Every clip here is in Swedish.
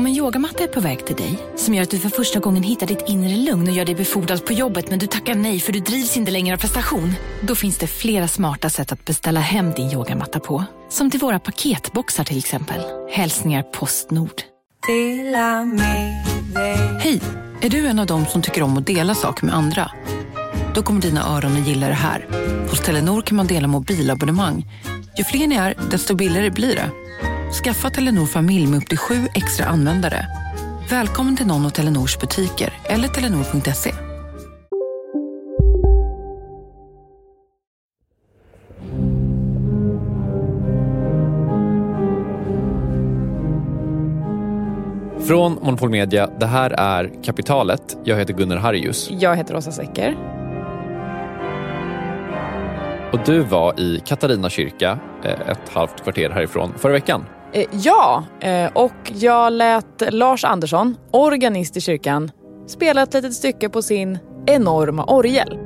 Om en yogamatta är på väg till dig, som gör att du för första gången hittar ditt inre lugn och gör dig befordrad på jobbet men du tackar nej för du drivs inte längre av prestation. Då finns det flera smarta sätt att beställa hem din yogamatta på. Som till våra paketboxar till exempel. Hälsningar Postnord. Hej! Är du en av dem som tycker om att dela saker med andra? Då kommer dina öron att gilla det här. Hos Telenor kan man dela mobilabonnemang. Ju fler ni är, desto billigare blir det. Skaffa Telenor familj med upp till sju extra användare. Välkommen till någon av Telenors butiker eller telenor.se. Från Monopol Media, det här är Kapitalet. Jag heter Gunnar Harrius. Jag heter Åsa Secker. Och du var i Katarina kyrka, eh, ett halvt kvarter härifrån, förra veckan. Eh, ja, eh, och jag lät Lars Andersson, organist i kyrkan, spela ett litet stycke på sin enorma orgel.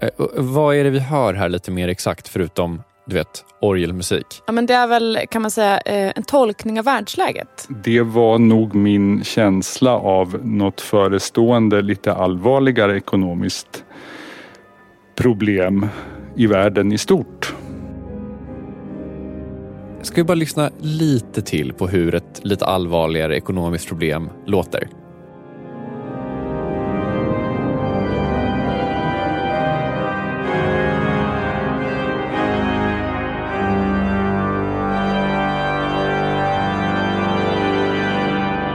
Eh, vad är det vi hör här lite mer exakt förutom du vet, orgelmusik? Ja, men det är väl, kan man säga, en tolkning av världsläget. Det var nog min känsla av något förestående lite allvarligare ekonomiskt problem i världen i stort. Ska vi bara lyssna lite till på hur ett lite allvarligare ekonomiskt problem låter?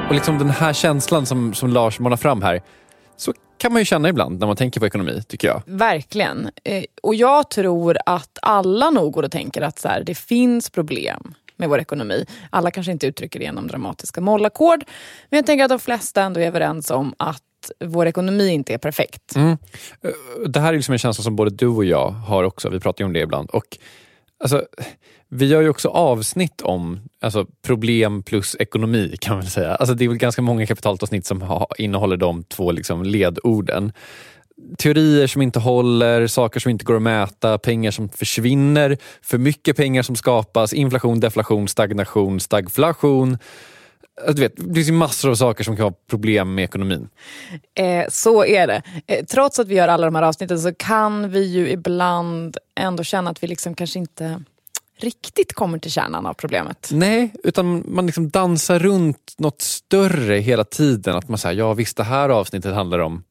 Och liksom den här känslan som, som Lars manar fram här, så kan man ju känna ibland när man tänker på ekonomi, tycker jag. Verkligen. Eh, och jag tror att alla nog går och tänker att så här, det finns problem med vår ekonomi. Alla kanske inte uttrycker det genom dramatiska mollackord. Men jag tänker att de flesta ändå är överens om att vår ekonomi inte är perfekt. Mm. Eh, det här är liksom en känsla som både du och jag har också. Vi pratar ju om det ibland. Och alltså, vi gör ju också avsnitt om alltså, problem plus ekonomi kan man säga. Alltså, det är väl ganska många kapitalavsnitt som ha, innehåller de två liksom, ledorden. Teorier som inte håller, saker som inte går att mäta, pengar som försvinner, för mycket pengar som skapas, inflation, deflation, stagnation, stagflation. Du vet, det finns ju massor av saker som kan ha problem med ekonomin. Eh, så är det. Eh, trots att vi gör alla de här avsnitten så kan vi ju ibland ändå känna att vi liksom kanske inte riktigt kommer till kärnan av problemet. Nej, utan man liksom dansar runt något större hela tiden. Att man säger, ja visst det här avsnittet handlar om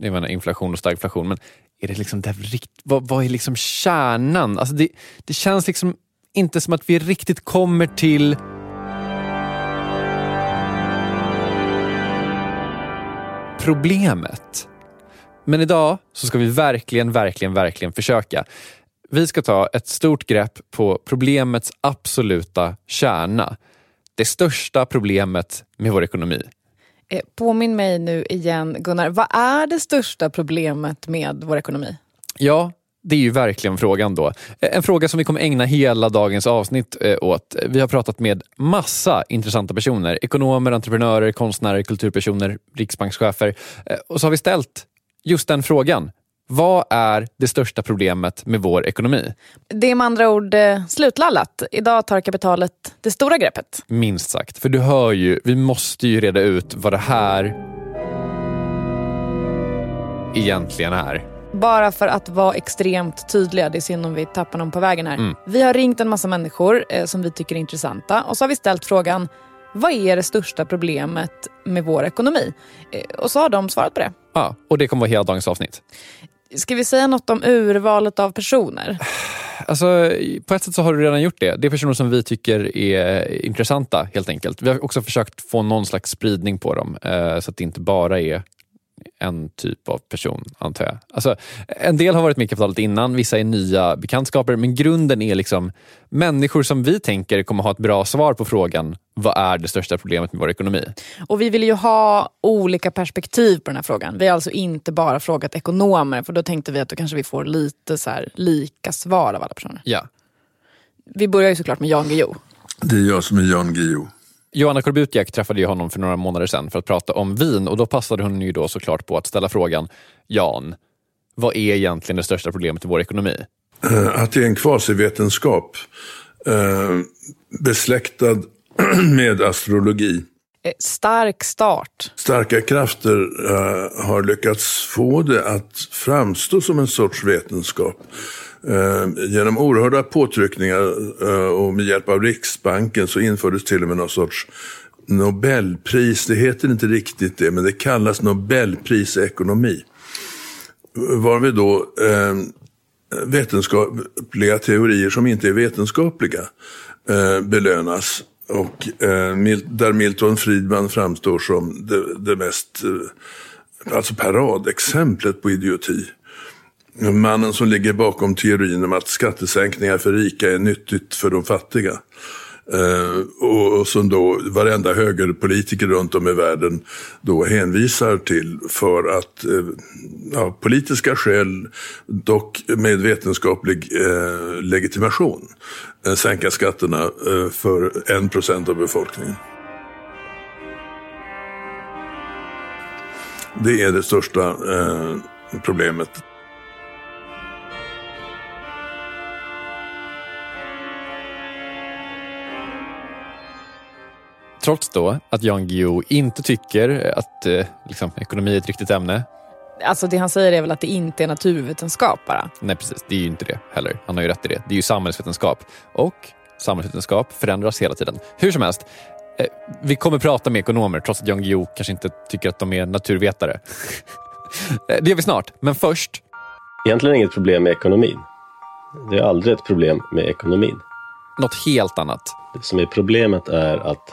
jag menar, inflation och stagflation, men är det liksom det rikt, vad, vad är liksom kärnan? Alltså det, det känns liksom inte som att vi riktigt kommer till problemet. Men idag så ska vi verkligen, verkligen, verkligen försöka. Vi ska ta ett stort grepp på problemets absoluta kärna. Det största problemet med vår ekonomi. Eh, påminn mig nu igen, Gunnar. Vad är det största problemet med vår ekonomi? Ja, det är ju verkligen frågan då. Eh, en fråga som vi kommer ägna hela dagens avsnitt eh, åt. Vi har pratat med massa intressanta personer. Ekonomer, entreprenörer, konstnärer, kulturpersoner, riksbankschefer. Och så har vi ställt just den frågan. Vad är det största problemet med vår ekonomi? Det är med andra ord eh, slutlallat. Idag tar kapitalet det stora greppet. Minst sagt. För du hör ju, vi måste ju reda ut vad det här egentligen är. Bara för att vara extremt tydliga, det är synd om vi tappar någon på vägen här. Mm. Vi har ringt en massa människor eh, som vi tycker är intressanta och så har vi ställt frågan vad är det största problemet med vår ekonomi? Eh, och så har de svarat på det. Ja, och det kommer vara hela dagens avsnitt. Ska vi säga något om urvalet av personer? Alltså, på ett sätt så har du redan gjort det. Det är personer som vi tycker är intressanta helt enkelt. Vi har också försökt få någon slags spridning på dem eh, så att det inte bara är en typ av person, antar jag. Alltså, en del har varit med i kapitalet innan, vissa är nya bekantskaper, men grunden är liksom människor som vi tänker kommer ha ett bra svar på frågan vad är det största problemet med vår ekonomi? Och vi vill ju ha olika perspektiv på den här frågan. Vi har alltså inte bara frågat ekonomer, för då tänkte vi att då kanske vi får lite så här lika svar av alla personer. Ja. Vi börjar ju såklart med Jan Guillou. Det är jag som är Jan Guillou. Joanna Korbutiak träffade ju honom för några månader sedan för att prata om vin och då passade hon ju då såklart på att ställa frågan Jan, vad är egentligen det största problemet i vår ekonomi? Eh, Att det är en kvasivetenskap eh, besläktad med astrologi. Eh, Stark start. Starka krafter eh, har lyckats få det att framstå som en sorts vetenskap. Ehm, genom oerhörda påtryckningar eh, och med hjälp av Riksbanken så infördes till och med någon sorts Nobelpris. Det heter inte riktigt det, men det kallas Nobelpris i ekonomi. Varvid då eh, vetenskapliga teorier som inte är vetenskapliga eh, belönas. Och eh, där Milton Friedman framstår som det, det mest, eh, alltså paradexemplet på idioti. Mannen som ligger bakom teorin om att skattesänkningar för rika är nyttigt för de fattiga. Eh, och, och som då varenda högerpolitiker runt om i världen då hänvisar till för att eh, ja, politiska skäl, dock med vetenskaplig eh, legitimation, eh, sänka skatterna för en procent av befolkningen. Det är det största eh, problemet. Trots då att Jan Guillou inte tycker att eh, liksom, ekonomi är ett riktigt ämne. Alltså det han säger är väl att det inte är naturvetenskap bara. Nej precis, det är ju inte det heller. Han har ju rätt i det. Det är ju samhällsvetenskap. Och samhällsvetenskap förändras hela tiden. Hur som helst, eh, vi kommer prata med ekonomer trots att Jan Guillou kanske inte tycker att de är naturvetare. Eh, det gör vi snart, men först Egentligen inget problem med ekonomin. Det är aldrig ett problem med ekonomin. något helt annat. Det som är problemet är att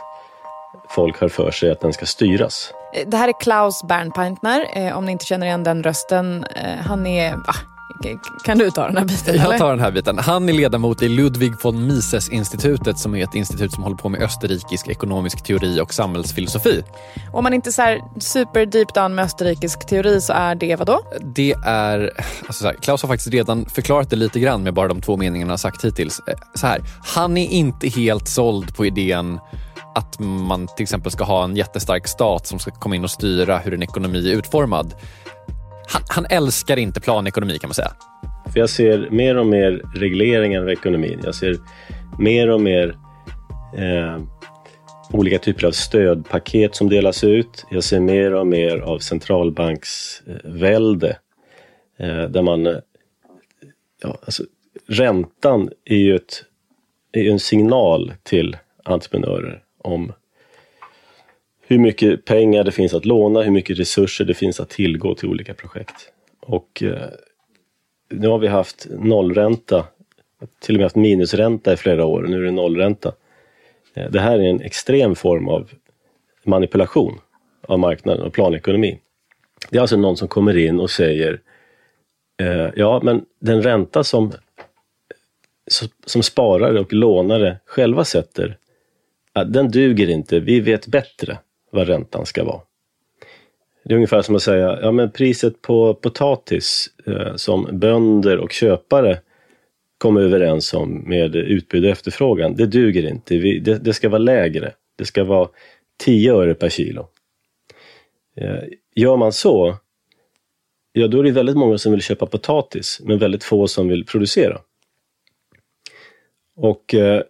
folk har för sig att den ska styras. Eh, Det här är Klaus Bernpaintner, eh, om ni inte känner igen den rösten. Eh, han är... Ah, k- kan du ta den här biten? Jag tar den här biten. Han är ledamot i Ludwig von Mises-institutet som är ett institut som håller på med österrikisk ekonomisk teori och samhällsfilosofi. Om man inte är så här super deep down med österrikisk teori så är det vad då? Det är... Alltså så här, Klaus har faktiskt redan förklarat det lite grann med bara de två meningarna han har sagt hittills. Så här, han är inte helt såld på idén att man till exempel ska ha en jättestark stat som ska komma in och styra hur en ekonomi är utformad. Han, han älskar inte planekonomi kan man säga. För jag ser mer och mer regleringar av ekonomin. Jag ser mer och mer eh, olika typer av stödpaket som delas ut. Jag ser mer och mer av centralbanksvälde. Eh, där man... Eh, ja, alltså, räntan är ju, ett, är ju en signal till entreprenörer om hur mycket pengar det finns att låna, hur mycket resurser det finns att tillgå till olika projekt. Och eh, nu har vi haft nollränta, till och med haft minusränta i flera år, nu är det nollränta. Eh, Det här är en extrem form av manipulation av marknaden och planekonomi. Det är alltså någon som kommer in och säger eh, ja, men den ränta som, som- som sparare och lånare själva sätter, den duger inte. Vi vet bättre vad räntan ska vara. Det är ungefär som att säga, ja men priset på potatis eh, som bönder och köpare kommer överens om med utbud och efterfrågan, det duger inte. Vi, det, det ska vara lägre. Det ska vara 10 öre per kilo. Eh, gör man så, ja då är det väldigt många som vill köpa potatis, men väldigt få som vill producera. Och eh,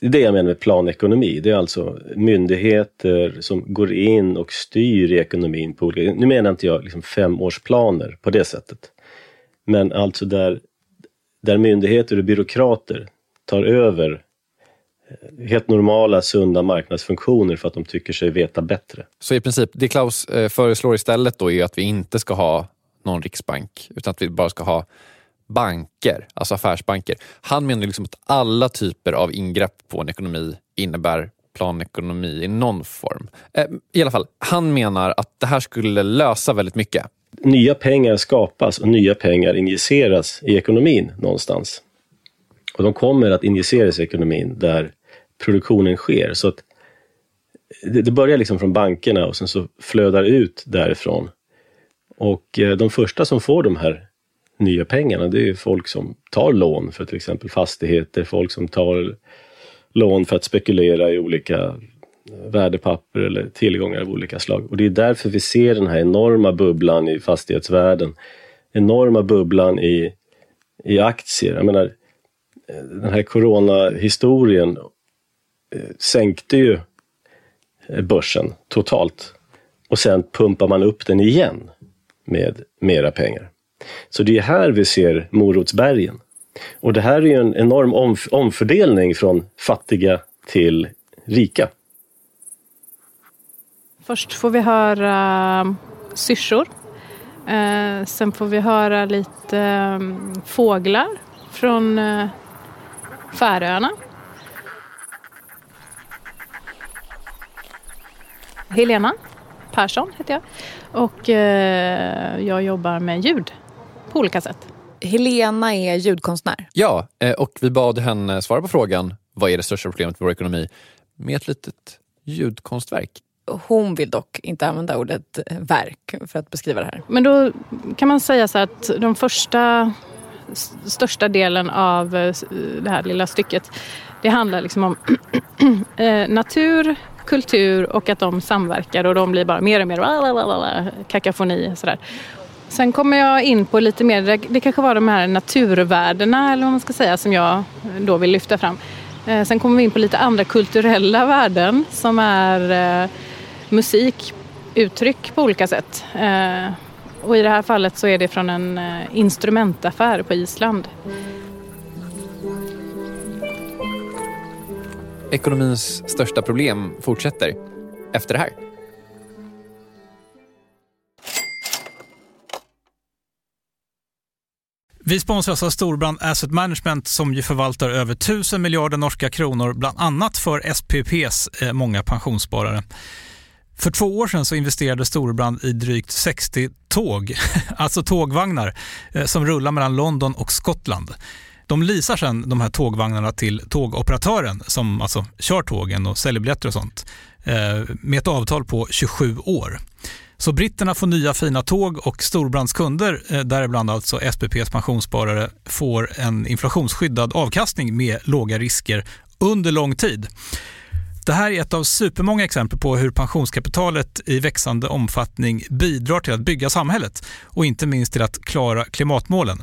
det är det jag menar med planekonomi. Det är alltså myndigheter som går in och styr i ekonomin. på olika, Nu menar inte jag liksom femårsplaner på det sättet. Men alltså där, där myndigheter och byråkrater tar över eh, helt normala, sunda marknadsfunktioner för att de tycker sig veta bättre. Så i princip, det Klaus eh, föreslår istället då är att vi inte ska ha någon riksbank, utan att vi bara ska ha banker, alltså affärsbanker. Han menar liksom att alla typer av ingrepp på en ekonomi innebär planekonomi i någon form. Eh, I alla fall, han menar att det här skulle lösa väldigt mycket. Nya pengar skapas och nya pengar injiceras i ekonomin någonstans. Och de kommer att injiceras i ekonomin där produktionen sker. Så att det, börjar liksom från bankerna och sen så flödar ut därifrån. Och eh, de första som får de här nya pengarna, det är ju folk som tar lån för till exempel fastigheter, folk som tar lån för att spekulera i olika eh, värdepapper eller tillgångar av olika slag. Och det är därför vi ser den här enorma bubblan i fastighetsvärlden. Enorma bubblan i, i aktier. Jag menar, eh, den här coronahistorien eh, sänkte ju börsen totalt. Och sen pumpar man upp den igen med mera pengar. Så det är här vi ser morotsbergen. Och det här är ju en enorm omf omfördelning från fattiga till rika. Först får vi höra um, syrsor. Eh, sen får vi höra lite eh, fåglar från eh, Färöarna. Helena Persson heter jag och eh, jag jobbar med ljud på olika sätt. Helena är ljudkonstnär. Ja, och vi bad henne svara på frågan vad är det största problemet med vår ekonomi med ett litet ljudkonstverk. Hon vill dock inte använda ordet verk för att beskriva det här. Men då kan man säga så att de första största delen av eh, det här lilla stycket det handlar liksom om eh, natur, kultur och att de samverkar och de blir bara mer och mer kakafoni. Sådär. Sen kommer jag in på lite mer, det kanske var de här naturvärdena eller vad man ska säga som jag då vill lyfta fram. Eh, sen kommer vi in på lite andra kulturella värden som är eh, musik, uttryck på olika sätt. Eh, och i det här fallet så är det från en instrumentaffär på Island. Ekonomins största problem fortsätter efter det här. Vi sponsras av Storbrand Asset Management som ju förvaltar över 1000 miljarder norska kronor bland annat för SPPs eh, många pensionssparare. För två år sedan så investerade Storebrand i drygt 60 tåg, alltså tågvagnar, eh, som rullar mellan London och Skottland. De leasar sedan de här tågvagnarna till tågoperatören som alltså kör tågen och säljer biljetter och sånt eh, med ett avtal på 27 år. Så britterna får nya fina tåg och storbrandskunder, eh, däribland alltså SPPs pensionssparare, får en inflationsskyddad avkastning med låga risker under lång tid. Det här är ett av supermånga exempel på hur pensionskapitalet i växande omfattning bidrar till att bygga samhället och inte minst till att klara klimatmålen.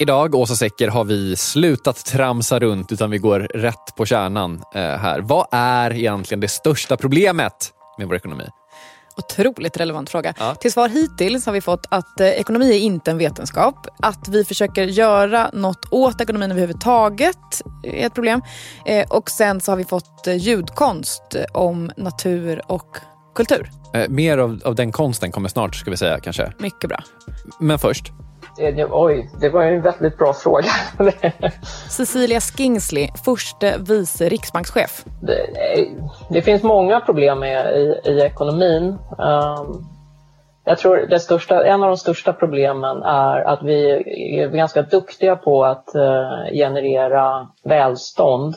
Idag, Åsa Secker, har vi slutat tramsa runt utan vi går rätt på kärnan eh, här. Vad är egentligen det största problemet med vår ekonomi? Otroligt relevant fråga. Ja. Till svar hittills har vi fått att eh, ekonomi är inte en vetenskap. Att vi försöker göra något åt ekonomin överhuvudtaget är ett problem. Eh, och sen så har vi fått eh, ljudkonst om natur och kultur. Eh, mer av, av den konsten kommer snart ska vi säga kanske. Mycket bra. Men först, Oj, det var en väldigt bra fråga. Cecilia Skingsley, förste vice riksbankschef. Det, det finns många problem med i, i ekonomin. Um, jag tror det största, en av de största problemen är att vi är ganska duktiga på att uh, generera välstånd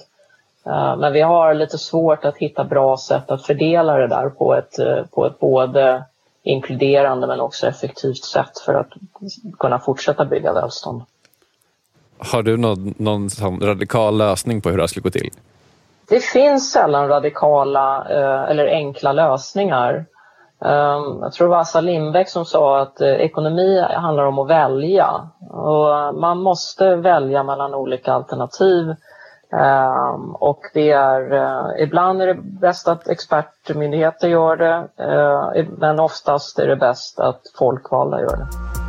Eh, men vi har lite svårt att hitta bra sätt att fördela det där på ett, eh, på ett både inkluderande men också effektivt sätt för att kunna fortsätta bygga välstånd. Har du någon, någon radikal lösning på hur det här skulle gå till? Det finns sällan radikala eh, eller enkla lösningar. Um, jag tror det var Assa Lindbeck som sa att eh, ekonomi handlar om att välja. Och man måste välja mellan olika alternativ Um, och det är, uh, ibland är det bäst att expertmyndigheter gör det, uh, men oftast är det bäst att folkvalda gör det.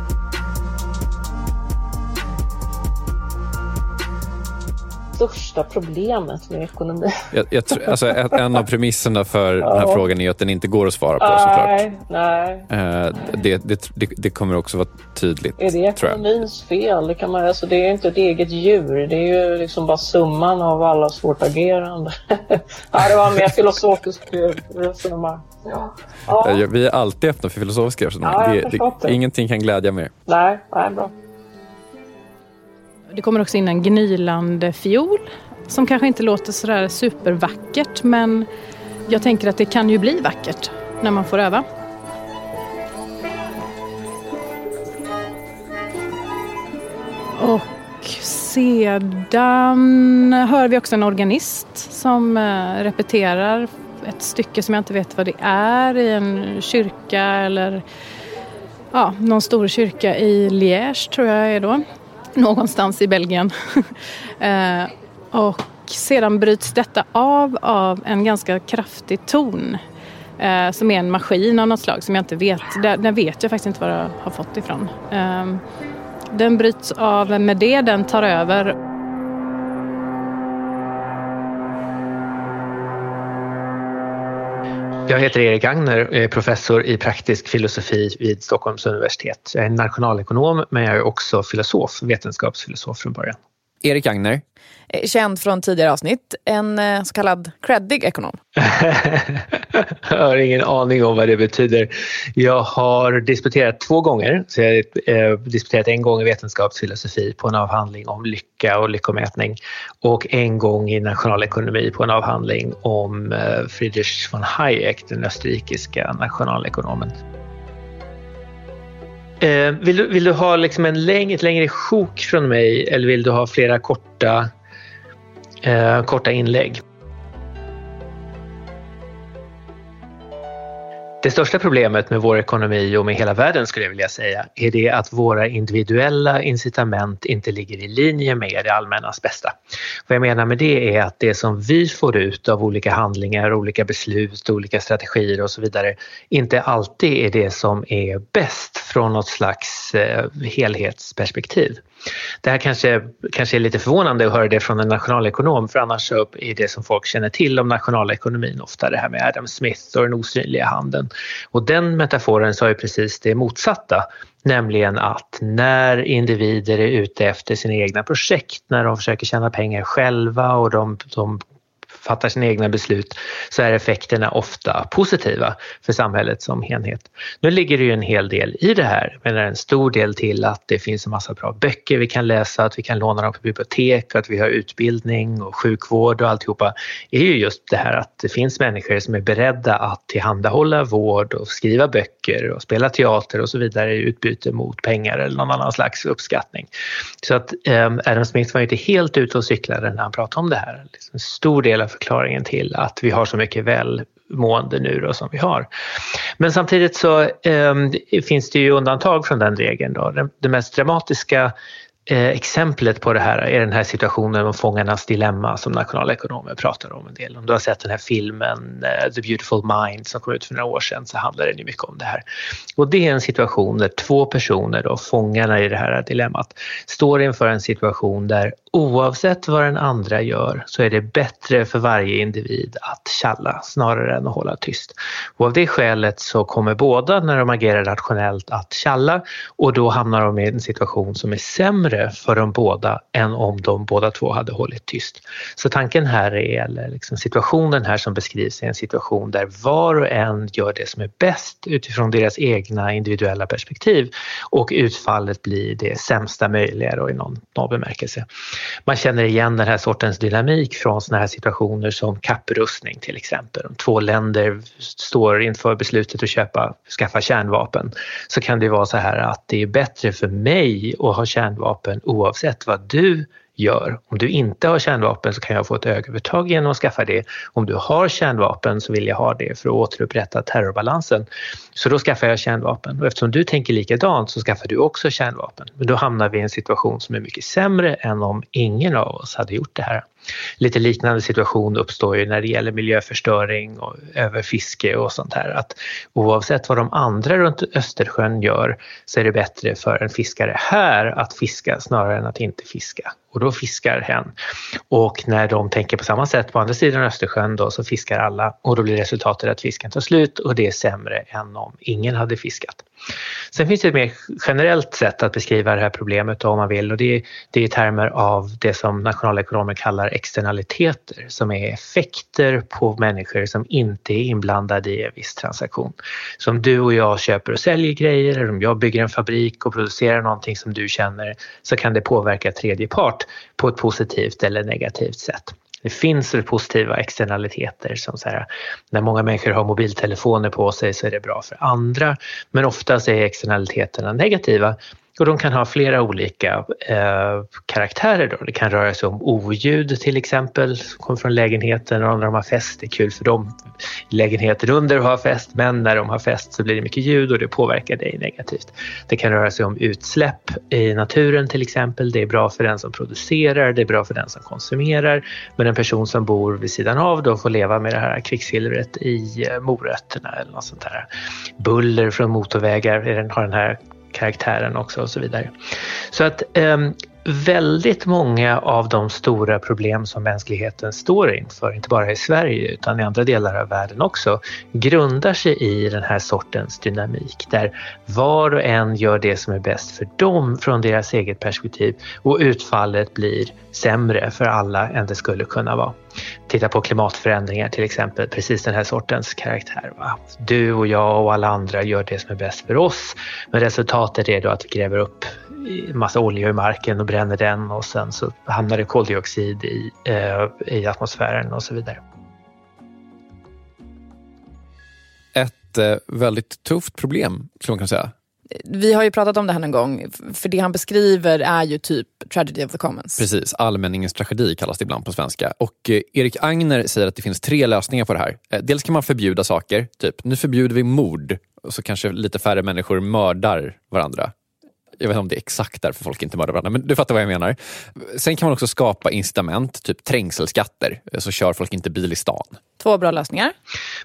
Största problemet med ekonomi. Jag, jag tror, alltså, en av premisserna för ja. den här frågan är att den inte går att svara på såklart. Nej, nej. Eh, det, det, det, det, kommer också vara tydligt. Är det ekonomins fel? Det, kan man, alltså, det är inte ett eget djur. Det är ju liksom bara summan av alla svårt agerande. ja, det var mer filosofiskt resonemang. Ja. Ja. Vi är alltid öppna för filosofiska resonemang. Ja, ingenting kan glädja mer. Nej, nej bra. Det kommer också in en gnylande fiol som kanske inte låter sådär supervackert men jag tänker att det kan ju bli vackert när man får öva. Och sedan hör vi också en organist som eh, repeterar ett stycke som jag inte vet vad det är i en kyrka eller ja, någon stor kyrka i Liège tror jag är då någonstans i Belgien. eh, och sedan bryts detta av av en ganska kraftig ton eh, som är en maskin av något slag som jag inte vet, den vet jag faktiskt inte var jag har fått ifrån. Eh, den bryts av med det, den tar över Jag heter Erik Agner, professor i praktisk filosofi vid Stockholms universitet. Jag är nationalekonom men jag är också filosof, vetenskapsfilosof från början. Erik Agner, Eh, känd från tidigare avsnitt, en eh, så kallad creddig ekonom. jag har ingen aning om vad det betyder. Jag har disputerat två gånger. Så jag har eh, disputerat en gång i vetenskapsfilosofi på en avhandling om lycka och lyckomätning och en gång i nationalekonomi på en avhandling om Friedrich von Hayek, den österrikiska nationalekonomen. Eh, vill, du, vill du ha liksom en läng, ett längre sjok från mig eller vill du ha flera korta eh, korta inlägg. Det största problemet med vår ekonomi och med hela världen skulle jag vilja säga är det att våra individuella incitament inte ligger i linje med det allmännas bästa. Vad jag menar med det är att det som vi får ut av olika handlingar, olika beslut, olika strategier och så vidare inte alltid är det som är bäst från något slags eh, helhetsperspektiv. Det här kanske, kanske är lite förvånande att höra det från en nationalekonom för annars så är det som folk känner till om nationalekonomin ofta det här med Adam Smith och den osynliga handen. Och den metaforen sa ju precis det motsatta, nämligen att när individer är ute efter sina egna projekt, när de försöker tjäna pengar själva och de, de fattar sina egna beslut så är effekterna ofta positiva för samhället som helhet. Nu ligger det ju en hel del i det här, men en stor del till att det finns en massa bra böcker vi kan läsa, att vi kan låna dem på bibliotek, att vi har utbildning och sjukvård och alltihopa är ju just det här att det finns människor som är beredda att tillhandahålla vård och skriva böcker och spela teater och så vidare i utbyte mot pengar eller någon annan slags uppskattning. Så att um, Adam Smith var ju inte helt ute och cyklade när han pratade om det här. Liksom en stor del av förklaringen till att vi har så mycket välmående nu då som vi har. Men samtidigt så eh, finns det ju undantag från den regeln. Då. Det, det mest dramatiska Eh, exemplet på det här är den här situationen om fångarnas dilemma som nationalekonomer pratar om en del. Om du har sett den här filmen eh, The Beautiful Mind som kom ut för några år sedan så handlar den ju mycket om det här. Och det är en situation där två personer, då, fångarna i det här dilemmat, står inför en situation där oavsett vad den andra gör så är det bättre för varje individ att tjalla snarare än att hålla tyst. Och av det skälet så kommer båda när de agerar rationellt att tjalla och då hamnar de i en situation som är sämre för de båda än om de båda två hade hållit tyst. Så tanken här är, eller liksom situationen här som beskrivs är en situation där var och en gör det som är bäst utifrån deras egna individuella perspektiv och utfallet blir det sämsta möjliga då i någon, någon bemärkelse. Man känner igen den här sortens dynamik från sådana här situationer som kapprustning till exempel. Om två länder står inför beslutet att köpa, skaffa kärnvapen så kan det vara så här att det är bättre för mig att ha kärnvapen oavsett vad du gör. Om du inte har kärnvapen så kan jag få ett övertag genom att skaffa det. Om du har kärnvapen så vill jag ha det för att återupprätta terrorbalansen. Så då skaffar jag kärnvapen och eftersom du tänker likadant så skaffar du också kärnvapen. Men då hamnar vi i en situation som är mycket sämre än om ingen av oss hade gjort det här. Lite liknande situation uppstår ju när det gäller miljöförstöring och överfiske och sånt här. Att oavsett vad de andra runt Östersjön gör så är det bättre för en fiskare här att fiska snarare än att inte fiska. Och då fiskar hen. Och när de tänker på samma sätt på andra sidan Östersjön då så fiskar alla och då blir resultatet att fisken tar slut och det är sämre än om ingen hade fiskat. Sen finns det ett mer generellt sätt att beskriva det här problemet om man vill och det är, det är i termer av det som nationalekonomer kallar externaliteter som är effekter på människor som inte är inblandade i en viss transaktion. Så om du och jag köper och säljer grejer eller om jag bygger en fabrik och producerar någonting som du känner så kan det påverka tredje part på ett positivt eller negativt sätt. Det finns positiva externaliteter som så här, när många människor har mobiltelefoner på sig så är det bra för andra. Men oftast är externaliteterna negativa och de kan ha flera olika eh, karaktärer. Då. Det kan röra sig om oljud till exempel, som kommer från lägenheten och när de har fest, det är kul för dem lägenheten under har fest men när de har fest så blir det mycket ljud och det påverkar dig negativt. Det kan röra sig om utsläpp i naturen till exempel, det är bra för den som producerar, det är bra för den som konsumerar men en person som bor vid sidan av då får leva med det här kvicksilvret i eh, morötterna eller något sånt där. Buller från motorvägar har den här karaktären också och så vidare. Så att um, väldigt många av de stora problem som mänskligheten står inför, inte bara i Sverige utan i andra delar av världen också, grundar sig i den här sortens dynamik där var och en gör det som är bäst för dem från deras eget perspektiv och utfallet blir sämre för alla än det skulle kunna vara. Titta på klimatförändringar till exempel, precis den här sortens karaktär. Va? Du och jag och alla andra gör det som är bäst för oss men resultatet är då att vi gräver upp massa olja i marken och bränner den och sen så hamnar det koldioxid i, eh, i atmosfären och så vidare. Ett eh, väldigt tufft problem, skulle man kunna säga. Vi har ju pratat om det här någon gång, för det han beskriver är ju typ tragedy of the commons. Precis, allmänningens tragedi kallas det ibland på svenska. Och eh, Erik Agner säger att det finns tre lösningar på det här. Dels kan man förbjuda saker, typ nu förbjuder vi mord och så kanske lite färre människor mördar varandra. Jag vet inte om det är exakt därför folk inte mördar varandra, men du fattar vad jag menar. Sen kan man också skapa incitament, typ trängselskatter, så kör folk inte bil i stan. Två bra lösningar.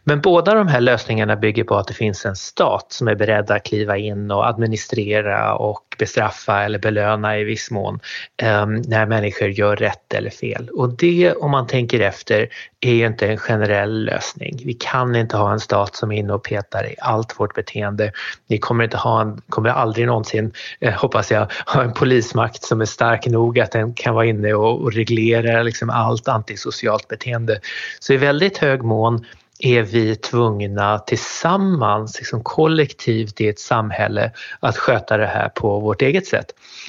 Men båda de här lösningarna bygger på att det finns en stat som är beredd att kliva in och administrera och bestraffa eller belöna i viss mån um, när människor gör rätt eller fel. Och det, om man tänker efter, är ju inte en generell lösning. Vi kan inte ha en stat som är inne och petar i allt vårt beteende. Vi kommer, inte ha en, kommer aldrig någonsin, eh, Eh, hoppas jag, ha en polismakt som är stark nog att den kan vara inne och, och reglera liksom allt antisocialt beteende. Så i väldigt hög mån är vi tvungna tillsammans, liksom kollektivt i ett samhälle, att sköta det här på vårt eget sätt.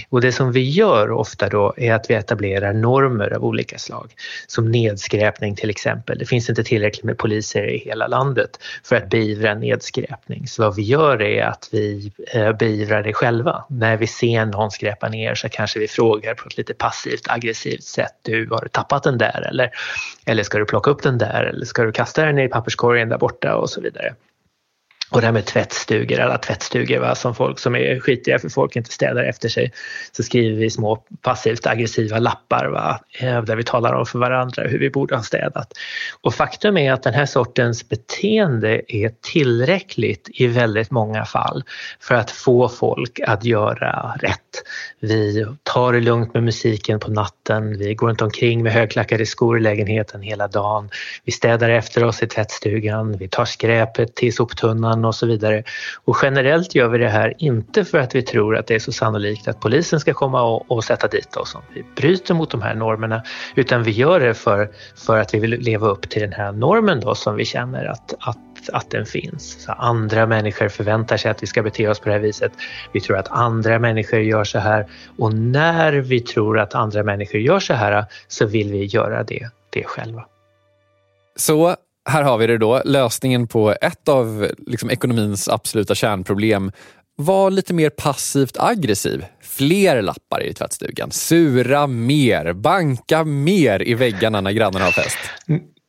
Och det som vi gör ofta då är att vi etablerar normer av olika slag. Som nedskräpning till exempel. Det finns inte tillräckligt med poliser i hela landet för att beivra nedskräpning. Så vad vi gör är att vi eh, beivrar det själva. När vi ser någon skräpa ner så kanske vi frågar på ett lite passivt aggressivt sätt. Du, har du tappat den där? Eller, eller ska du plocka upp den där? Eller ska du kasta den i papperskorgen där borta och så vidare. Och det här med tvättstugor, alla tvättstugor va, som folk som är skitiga för folk inte städar efter sig. Så skriver vi små passivt aggressiva lappar va, eh, där vi talar om för varandra hur vi borde ha städat. Och faktum är att den här sortens beteende är tillräckligt i väldigt många fall för att få folk att göra rätt. Vi tar det lugnt med musiken på natten, vi går inte omkring med högklackade skor i lägenheten hela dagen. Vi städar efter oss i tvättstugan, vi tar skräpet till soptunnan och så vidare. Och generellt gör vi det här inte för att vi tror att det är så sannolikt att polisen ska komma och, och sätta dit oss om vi bryter mot de här normerna utan vi gör det för, för att vi vill leva upp till den här normen då som vi känner att, att att, att den finns. Så andra människor förväntar sig att vi ska bete oss på det här viset. Vi tror att andra människor gör så här och när vi tror att andra människor gör så här så vill vi göra det, det själva. Så här har vi det då, lösningen på ett av liksom, ekonomins absoluta kärnproblem. Var lite mer passivt aggressiv. Fler lappar i tvättstugan. Sura mer. Banka mer i väggarna när grannarna har fest.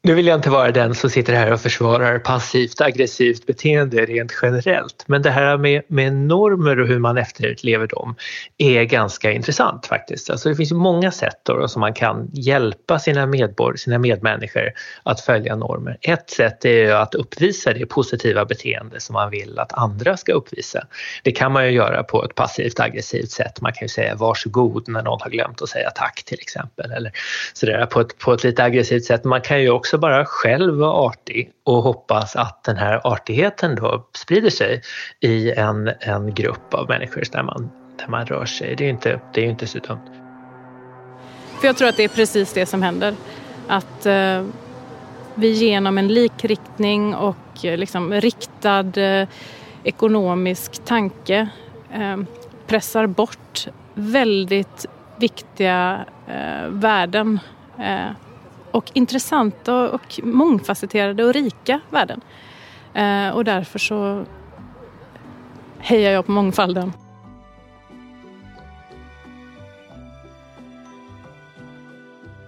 Nu vill jag inte vara den som sitter här och försvarar passivt aggressivt beteende rent generellt. Men det här med, med normer och hur man efterlever dem är ganska intressant faktiskt. Alltså det finns många sätt då, som man kan hjälpa sina, medborg, sina medmänniskor att följa normer. Ett sätt är att uppvisa det positiva beteende som man vill att andra ska uppvisa. Det kan man ju göra på ett passivt aggressivt sätt. Man kan ju säga varsågod när någon har glömt att säga tack till exempel. Eller sådär på ett, på ett lite aggressivt sätt. Man kan ju också också bara själv vara artig och hoppas att den här artigheten då sprider sig i en, en grupp av människor där man, där man rör sig. Det är ju inte, det är inte så dumt. För jag tror att det är precis det som händer. Att eh, vi genom en likriktning och eh, liksom riktad eh, ekonomisk tanke eh, pressar bort väldigt viktiga eh, värden eh, och intressanta och mångfacetterade och rika värden. Eh, och därför så hejar jag på mångfalden.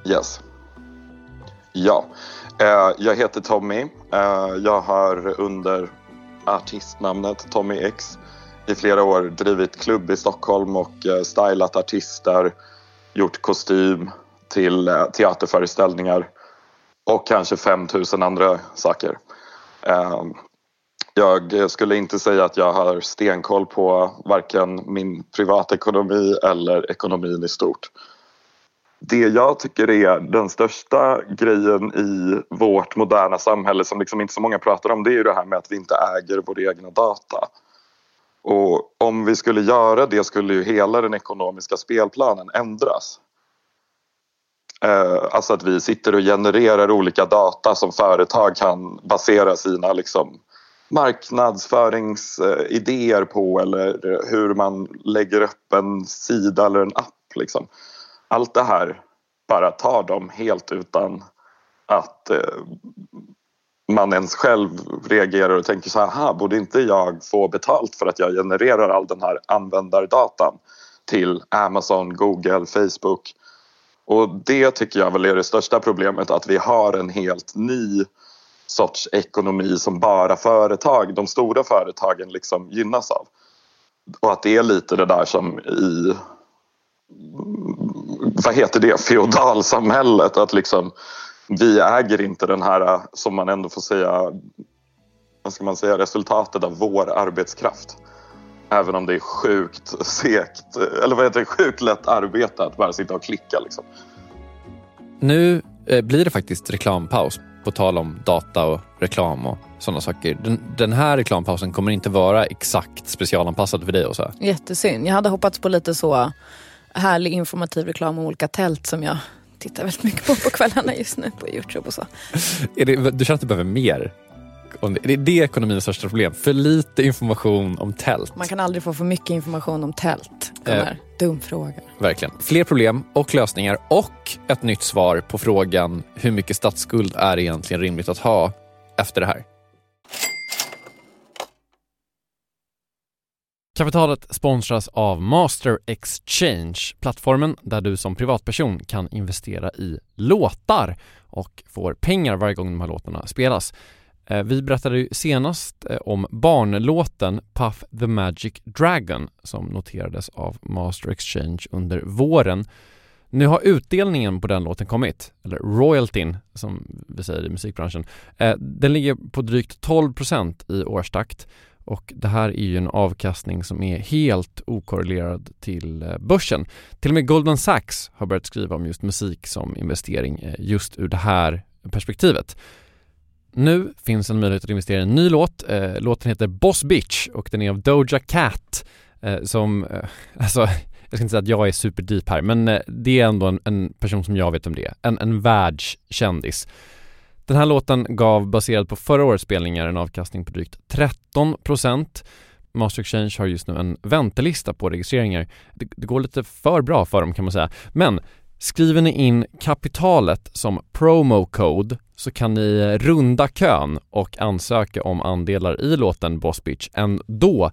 Yes. Ja, eh, jag heter Tommy. Eh, jag har under artistnamnet Tommy X i flera år drivit klubb i Stockholm och eh, stylat artister, gjort kostym, till eh, teaterföreställningar och kanske 5000 andra saker. Ehm, jag skulle inte säga att jag har stenkoll på varken min privatekonomi eller ekonomin i stort. Det jag tycker är den största grejen i vårt moderna samhälle som liksom inte så många pratar om det är ju det här med att vi inte äger vår egna data. Och om vi skulle göra det skulle ju hela den ekonomiska spelplanen ändras. Eh, alltså att vi sitter och genererar olika data som företag kan basera sina liksom, marknadsföringsidéer på eller hur man lägger upp en sida eller en app. Liksom. Allt det här bara tar de helt utan att eh, man ens själv reagerar och tänker så här, borde inte jag få betalt för att jag genererar all den här användardatan till Amazon, Google, Facebook och det tycker jag väl är det största problemet att vi har en helt ny sorts ekonomi som bara företag, de stora företagen liksom gynnas av. Och att det är lite det där som i vad heter det, feodalsamhället att liksom vi äger inte den här som man ändå får säga vad ska man säga, resultatet av vår arbetskraft. Även om det är sjukt segt, eller vad heter det, sjukt lätt arbete att bara sitta och klicka. Liksom. Nu eh, blir det faktiskt reklampaus, på tal om data och reklam och sådana saker. Den, den, här reklampausen kommer inte vara exakt specialanpassad för dig, Åsa. Jättesynd. Jag hade hoppats på lite så härlig informativ reklam om olika tält som jag tittar väldigt mycket på på kvällarna just nu på Youtube och så. Är det, du känner att du behöver mer om det. Det är det ekonomins största problem. För lite information om tält. Man kan aldrig få för mycket information om tält. Eh, dum fråga. Verkligen. Fler problem och lösningar och ett nytt svar på frågan hur mycket statsskuld är egentligen rimligt att ha efter det här. Kapitalet sponsras av Master Exchange, plattformen där du som privatperson kan investera i låtar och får pengar varje gång de här låtarna spelas. Eh, vi berättade ju senast eh, om barnlåten Puff the Magic Dragon som noterades av Master Exchange under våren. Nu har utdelningen på den låten kommit, eller royaltyn som vi säger i musikbranschen. Eh, den ligger på drygt 12% i årstakt och det här är ju en avkastning som är helt okorrelerad till börsen. Till och med Goldman Sachs har börjat skriva om just musik som investering just ur det här perspektivet. Nu finns en möjlighet att investera i en ny låt. Eh, låten heter Boss Bitch och den är av Doja Cat eh, som, eh, alltså jag ska inte säga att jag är superdeep här men eh, det är ändå en, en, person som jag vet om det är. En, en världskändis. Den här låten gav baserad på förra årets spelningar en avkastning på drygt 13% Master Exchange har just nu en väntelista på registreringar. Det, det, går lite för bra för dem kan man säga. Men skriver ni in kapitalet som promo code så kan ni runda kön och ansöka om andelar i låten Boss Bitch ändå.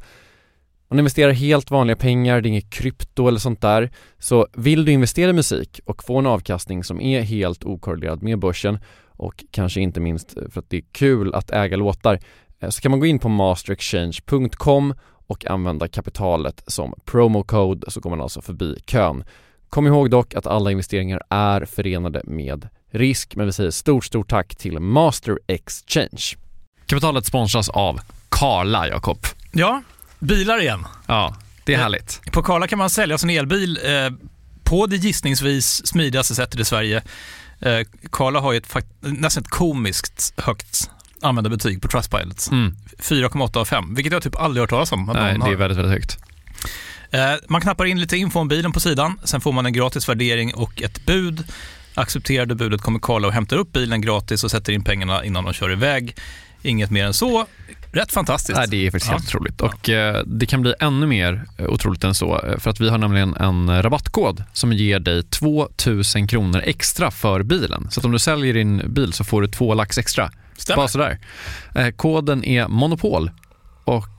Man investerar helt vanliga pengar, det är inget krypto eller sånt där. Så vill du investera i musik och få en avkastning som är helt okorrelerad med börsen och kanske inte minst för att det är kul att äga låtar eh, så kan man gå in på masterexchange.com och använda kapitalet som promo-code så går man alltså förbi kön. Kom ihåg dock att alla investeringar är förenade med risk, men vi säger stort, stort tack till Master Exchange. Kapitalet sponsras av Karla, Jakob. Ja, bilar igen. Ja, det är härligt. På Karla kan man sälja sin elbil eh, på det gissningsvis smidigaste sättet i Sverige. Eh, Karla har ju ett nästan ett komiskt högt använda betyg på Trustpilot. Mm. 4,8 av 5, vilket jag typ aldrig hört talas om. Nej, det är väldigt, väldigt högt. Eh, man knappar in lite info om bilen på sidan, sen får man en gratis värdering och ett bud. Accepterar du budet kommer Karla och hämtar upp bilen gratis och sätter in pengarna innan de kör iväg. Inget mer än så. Rätt fantastiskt. Nej, det är faktiskt ja. helt otroligt. Och eh, det kan bli ännu mer eh, otroligt än så. För att vi har nämligen en rabattkod som ger dig 2000 kronor extra för bilen. Så om du säljer din bil så får du två lax extra. Stämmer. Bara sådär. Koden är Monopol och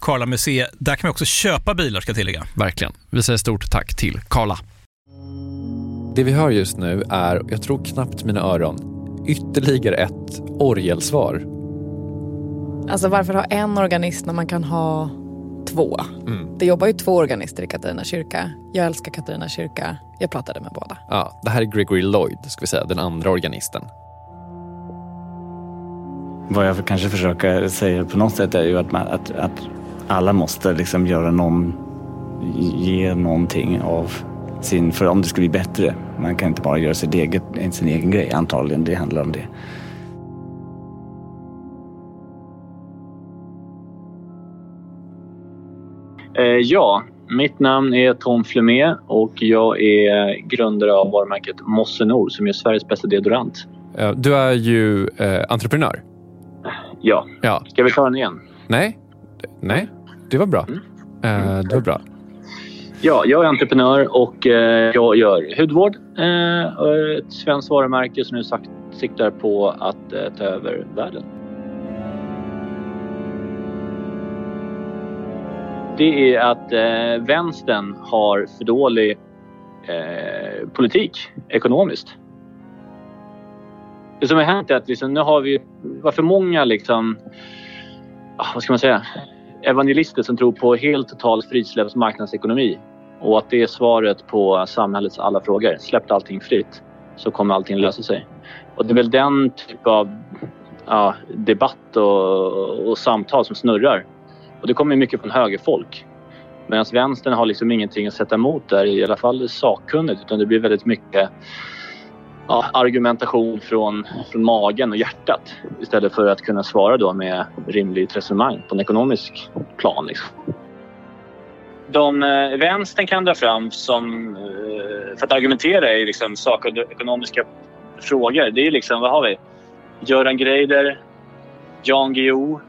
Karla Museet. Där kan man också köpa bilar ska jag tillägga. Verkligen. Vi säger stort tack till Karla. Det vi hör just nu är, jag tror knappt mina öron, ytterligare ett orgelsvar Alltså varför ha en organist när man kan ha två? Mm. Det jobbar ju två organister i Katarina kyrka. Jag älskar Katarina kyrka. Jag pratade med båda. Ja, det här är Gregory Lloyd, ska vi säga, den andra organisten. Vad jag kanske försöker säga på något sätt är ju att, man, att, att alla måste liksom göra någon, ge någonting av sin, för om det ska bli bättre. Man kan inte bara göra sin egen, sin egen grej antagligen, det handlar om det. Eh, ja, mitt namn är Tom Flumé och jag är grundare av varumärket Mossenor som är Sveriges bästa deodorant. Du är ju eh, entreprenör. Ja. ja. Ska vi ta den igen? Nej, Nej. Det var bra. Mm. Eh, det var bra. Ja, jag är entreprenör och eh, jag gör hudvård. Eh, ett svenskt varumärke som nu siktar på att ta över världen. det är att eh, vänstern har för dålig eh, politik ekonomiskt. Det som har hänt är att liksom, nu har vi var för många liksom, ah, vad ska man säga, evangelister som tror på helt totalt frisläppt marknadsekonomi och att det är svaret på samhällets alla frågor. Släpp allting fritt så kommer allting lösa sig. Och det är väl den typ av ja, debatt och, och samtal som snurrar och det kommer mycket från högerfolk. Medan vänstern har liksom ingenting att sätta emot där, i alla fall sakkunnigt, utan det blir väldigt mycket ja, argumentation från, från magen och hjärtat istället för att kunna svara då med rimligt resonemang på en ekonomisk plan. Liksom. De eh, vänstern kan dra fram som, eh, för att argumentera i liksom ekonomiska frågor, det är liksom, vad har vi? Göran Greider, Jan Guillou,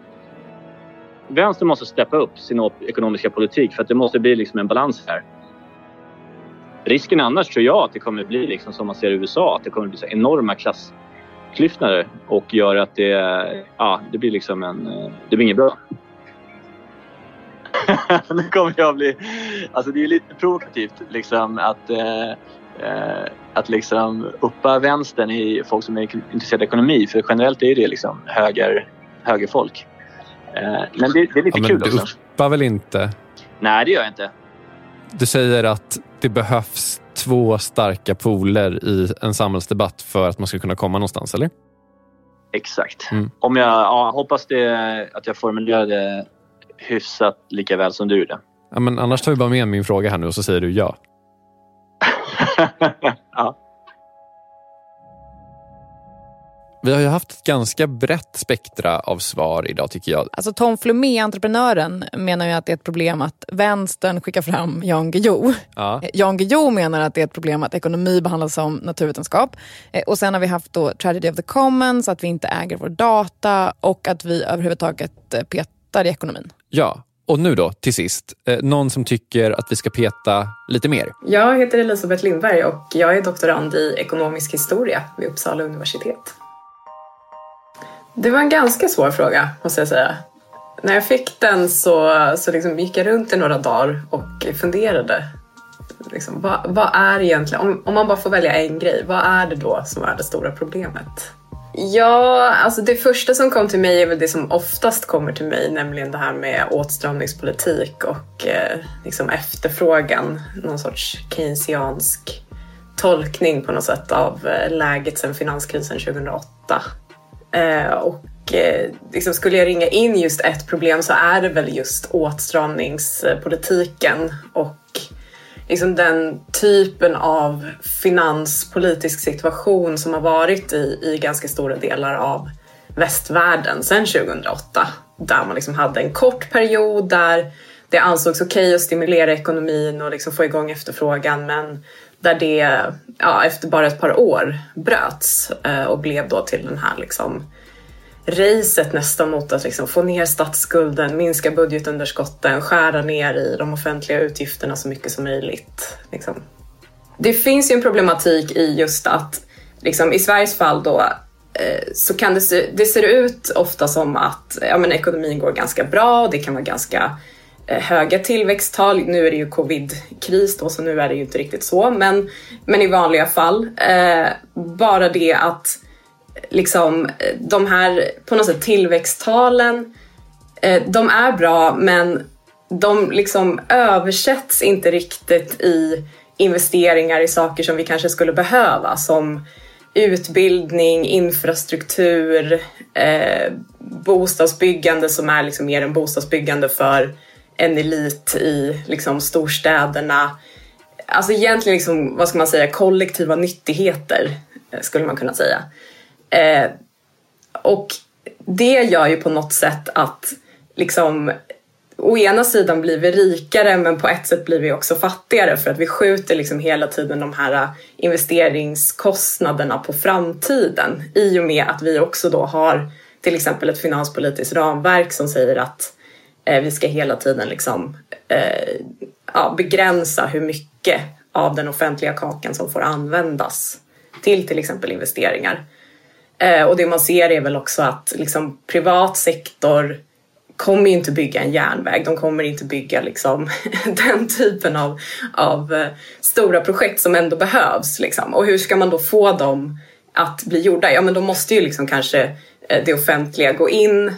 vänstern måste steppa upp sin ekonomiska politik för att det måste bli liksom en balans här. Risken annars tror jag att det kommer bli liksom som man ser i USA, att det kommer bli så enorma klassklyftor och gör att det, ja, det blir liksom en, det blir inget bra. nu kommer jag bli, alltså det är lite provokativt liksom att eh, eh, att liksom uppa vänstern i folk som är intresserade av ekonomi för generellt är det liksom höger, högerfolk. Eh, men det, det är lite ja, kul men Du uppar väl inte? Nej, det gör jag inte. Du säger att det behövs två starka poler i en samhällsdebatt för att man ska kunna komma någonstans, eller? Exakt. Mm. Om jag ja, hoppas det, att jag formulerade hyfsat lika väl som du gjorde. Ja, men annars tar vi bara med min fråga här nu och så säger du ja. ja. Vi har ju haft ett ganska brett spektra av svar idag tycker jag. Alltså Tom Flumé, entreprenören, menar ju att det är ett problem att vänstern skickar fram Jan Guillou. Ja. Jan Guillou menar att det är ett problem att ekonomi behandlas som naturvetenskap. Eh, Och sen har vi haft då tragedy of the commons, att vi inte äger vår data och att vi överhuvudtaget eh, petar i ekonomin. Ja, och nu då till sist. Eh, någon som tycker att vi ska peta lite mer. Jag heter Elisabeth Lindberg och jag är doktorand i ekonomisk historia vid Uppsala universitet. Det var en ganska svår fråga, måste jag säga. När jag fick den så, så liksom gick jag runt i några dagar och funderade. Liksom, vad, vad är egentligen, om, om man bara får välja en grej, vad är det då som är det stora problemet? Ja, alltså det första som kom till mig är väl det som oftast kommer till mig, nämligen det här med åtstramningspolitik och eh, liksom efterfrågan, någon sorts keynesiansk tolkning på något sätt av eh, läget sedan finanskrisen 2008. Eh, och eh, liksom skulle jag ringa in just ett problem så är det väl just åtstramningspolitiken och liksom den typen av finanspolitisk situation som har varit i, i ganska stora delar av västvärlden sedan 2008. Där man liksom hade en kort period där det ansågs okej att stimulera ekonomin och liksom få igång efterfrågan men där det ja, efter bara ett par år bröts eh, och blev då till den här liksom racet nästan mot att liksom få ner statsskulden, minska budgetunderskotten, skära ner i de offentliga utgifterna så mycket som möjligt. Liksom. Det finns ju en problematik i just att liksom, i Sveriges fall då eh, så kan det se, det ser ut ofta som att ja, men ekonomin går ganska bra och det kan vara ganska Eh, höga tillväxttal. Nu är det ju covid-kris då så nu är det ju inte riktigt så men, men i vanliga fall. Eh, bara det att liksom de här på något sätt tillväxttalen, eh, de är bra men de liksom översätts inte riktigt i investeringar i saker som vi kanske skulle behöva som utbildning, infrastruktur, eh, bostadsbyggande som är liksom mer än bostadsbyggande för en elit i liksom storstäderna. Alltså egentligen liksom, vad ska man säga, kollektiva nyttigheter eh, skulle man kunna säga. Eh, och det gör ju på något sätt att liksom å ena sidan blir vi rikare men på ett sätt blir vi också fattigare för att vi skjuter liksom hela tiden de här eh, investeringskostnaderna på framtiden i och med att vi också då har till exempel ett finanspolitiskt ramverk som säger att eh, Eh, vi ska hela tiden liksom, eh, ja, begränsa hur mycket av den offentliga kakan som får användas till till exempel investeringar. Eh, och det man ser är väl också att liksom, privat sektor kommer inte bygga en järnväg. De kommer inte bygga liksom, den typen av, av eh, stora projekt som ändå behövs. Liksom. Och hur ska man då få dem att bli gjorda? Ja, men då måste ju liksom kanske eh, det offentliga gå in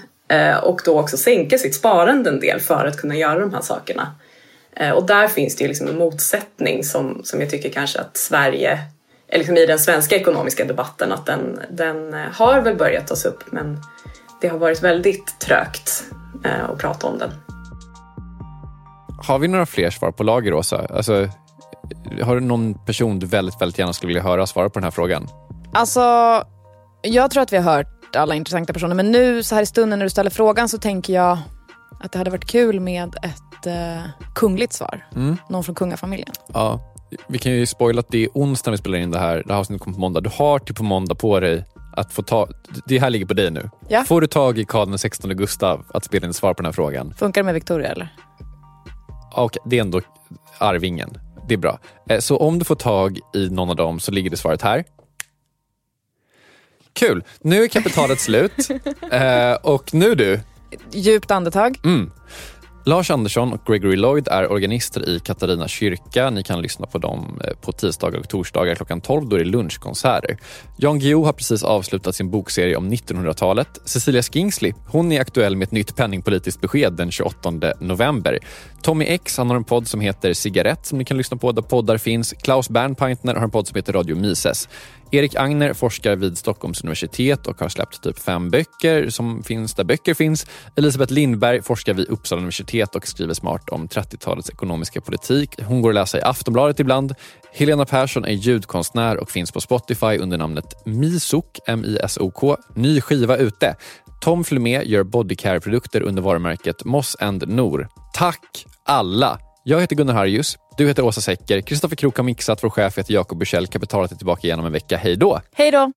och då också sänka sitt sparande en del för att kunna göra de här sakerna. och där finns det ju liksom en motsättning som, som jag tycker kanske att Sverige liksom i den svenska ekonomiska debatten att den, den har väl börjat tas upp men det har varit väldigt trögt eh, att prata om den. Har vi några fler svar på lager, Åsa? Alltså, har du någon person du väldigt, väldigt gärna skulle vilja höra svara på den här frågan? Alltså, jag tror att vi har hört alla intressanta personer men nu så här i stunden när du ställer frågan så tänker jag att det hade varit kul med ett eh, kungligt svar. Mm. Någon från kungafamiljen. Ja, vi kan ju spoila att det är onsdag vi spelar in det här. Det här avsnittet kommer på måndag. Du har till på måndag på dig att få ta... Det här ligger på dig nu. Ja. Får du tag i Karl XVI Gustav att spela in svar på den här frågan? Funkar det med Victoria eller? Okej, det är ändå Arvingen. Det är bra. Eh, Så om du får tag i någon av dem så ligger det svaret här. Kul! Nu är kapitalet slut. Eh, och nu du. Djupt andetag. Mm. Lars Andersson och Gregory Lloyd är organister i Katarina kyrka. Ni kan lyssna på dem eh, på tisdagar och torsdagar klockan 12. Då är det lunchkonserter. Jan Guillou har precis avslutat sin bokserie om 1900-talet. Cecilia Skingsley hon är aktuell med ett nytt penningpolitiskt besked den 28 november. Tommy X han har en podd som heter Cigarett som ni kan lyssna på där poddar finns. Klaus Bernpaintner har en podd som heter Radio Mises. Erik Agner forskar vid Stockholms universitet och har släppt typ fem böcker som finns där böcker finns. Elisabeth Lindberg forskar vid Uppsala universitet och skriver smart om 30-talets ekonomiska politik. Hon går att läsa i Aftonbladet ibland. Helena Persson är ljudkonstnär och finns på Spotify under namnet Misok, M-I-S-O-K. Ny skiva ute. Tom Flumé gör bodycare-produkter under varumärket Moss and Nor. Tack alla! Jag heter Gunnar Harjus, du heter Åsa Secker, Kristoffer Krook har mixat, vår chef heter Jakob Bursell. Kapitalet är tillbaka igen om en vecka. Hej då! Hej då!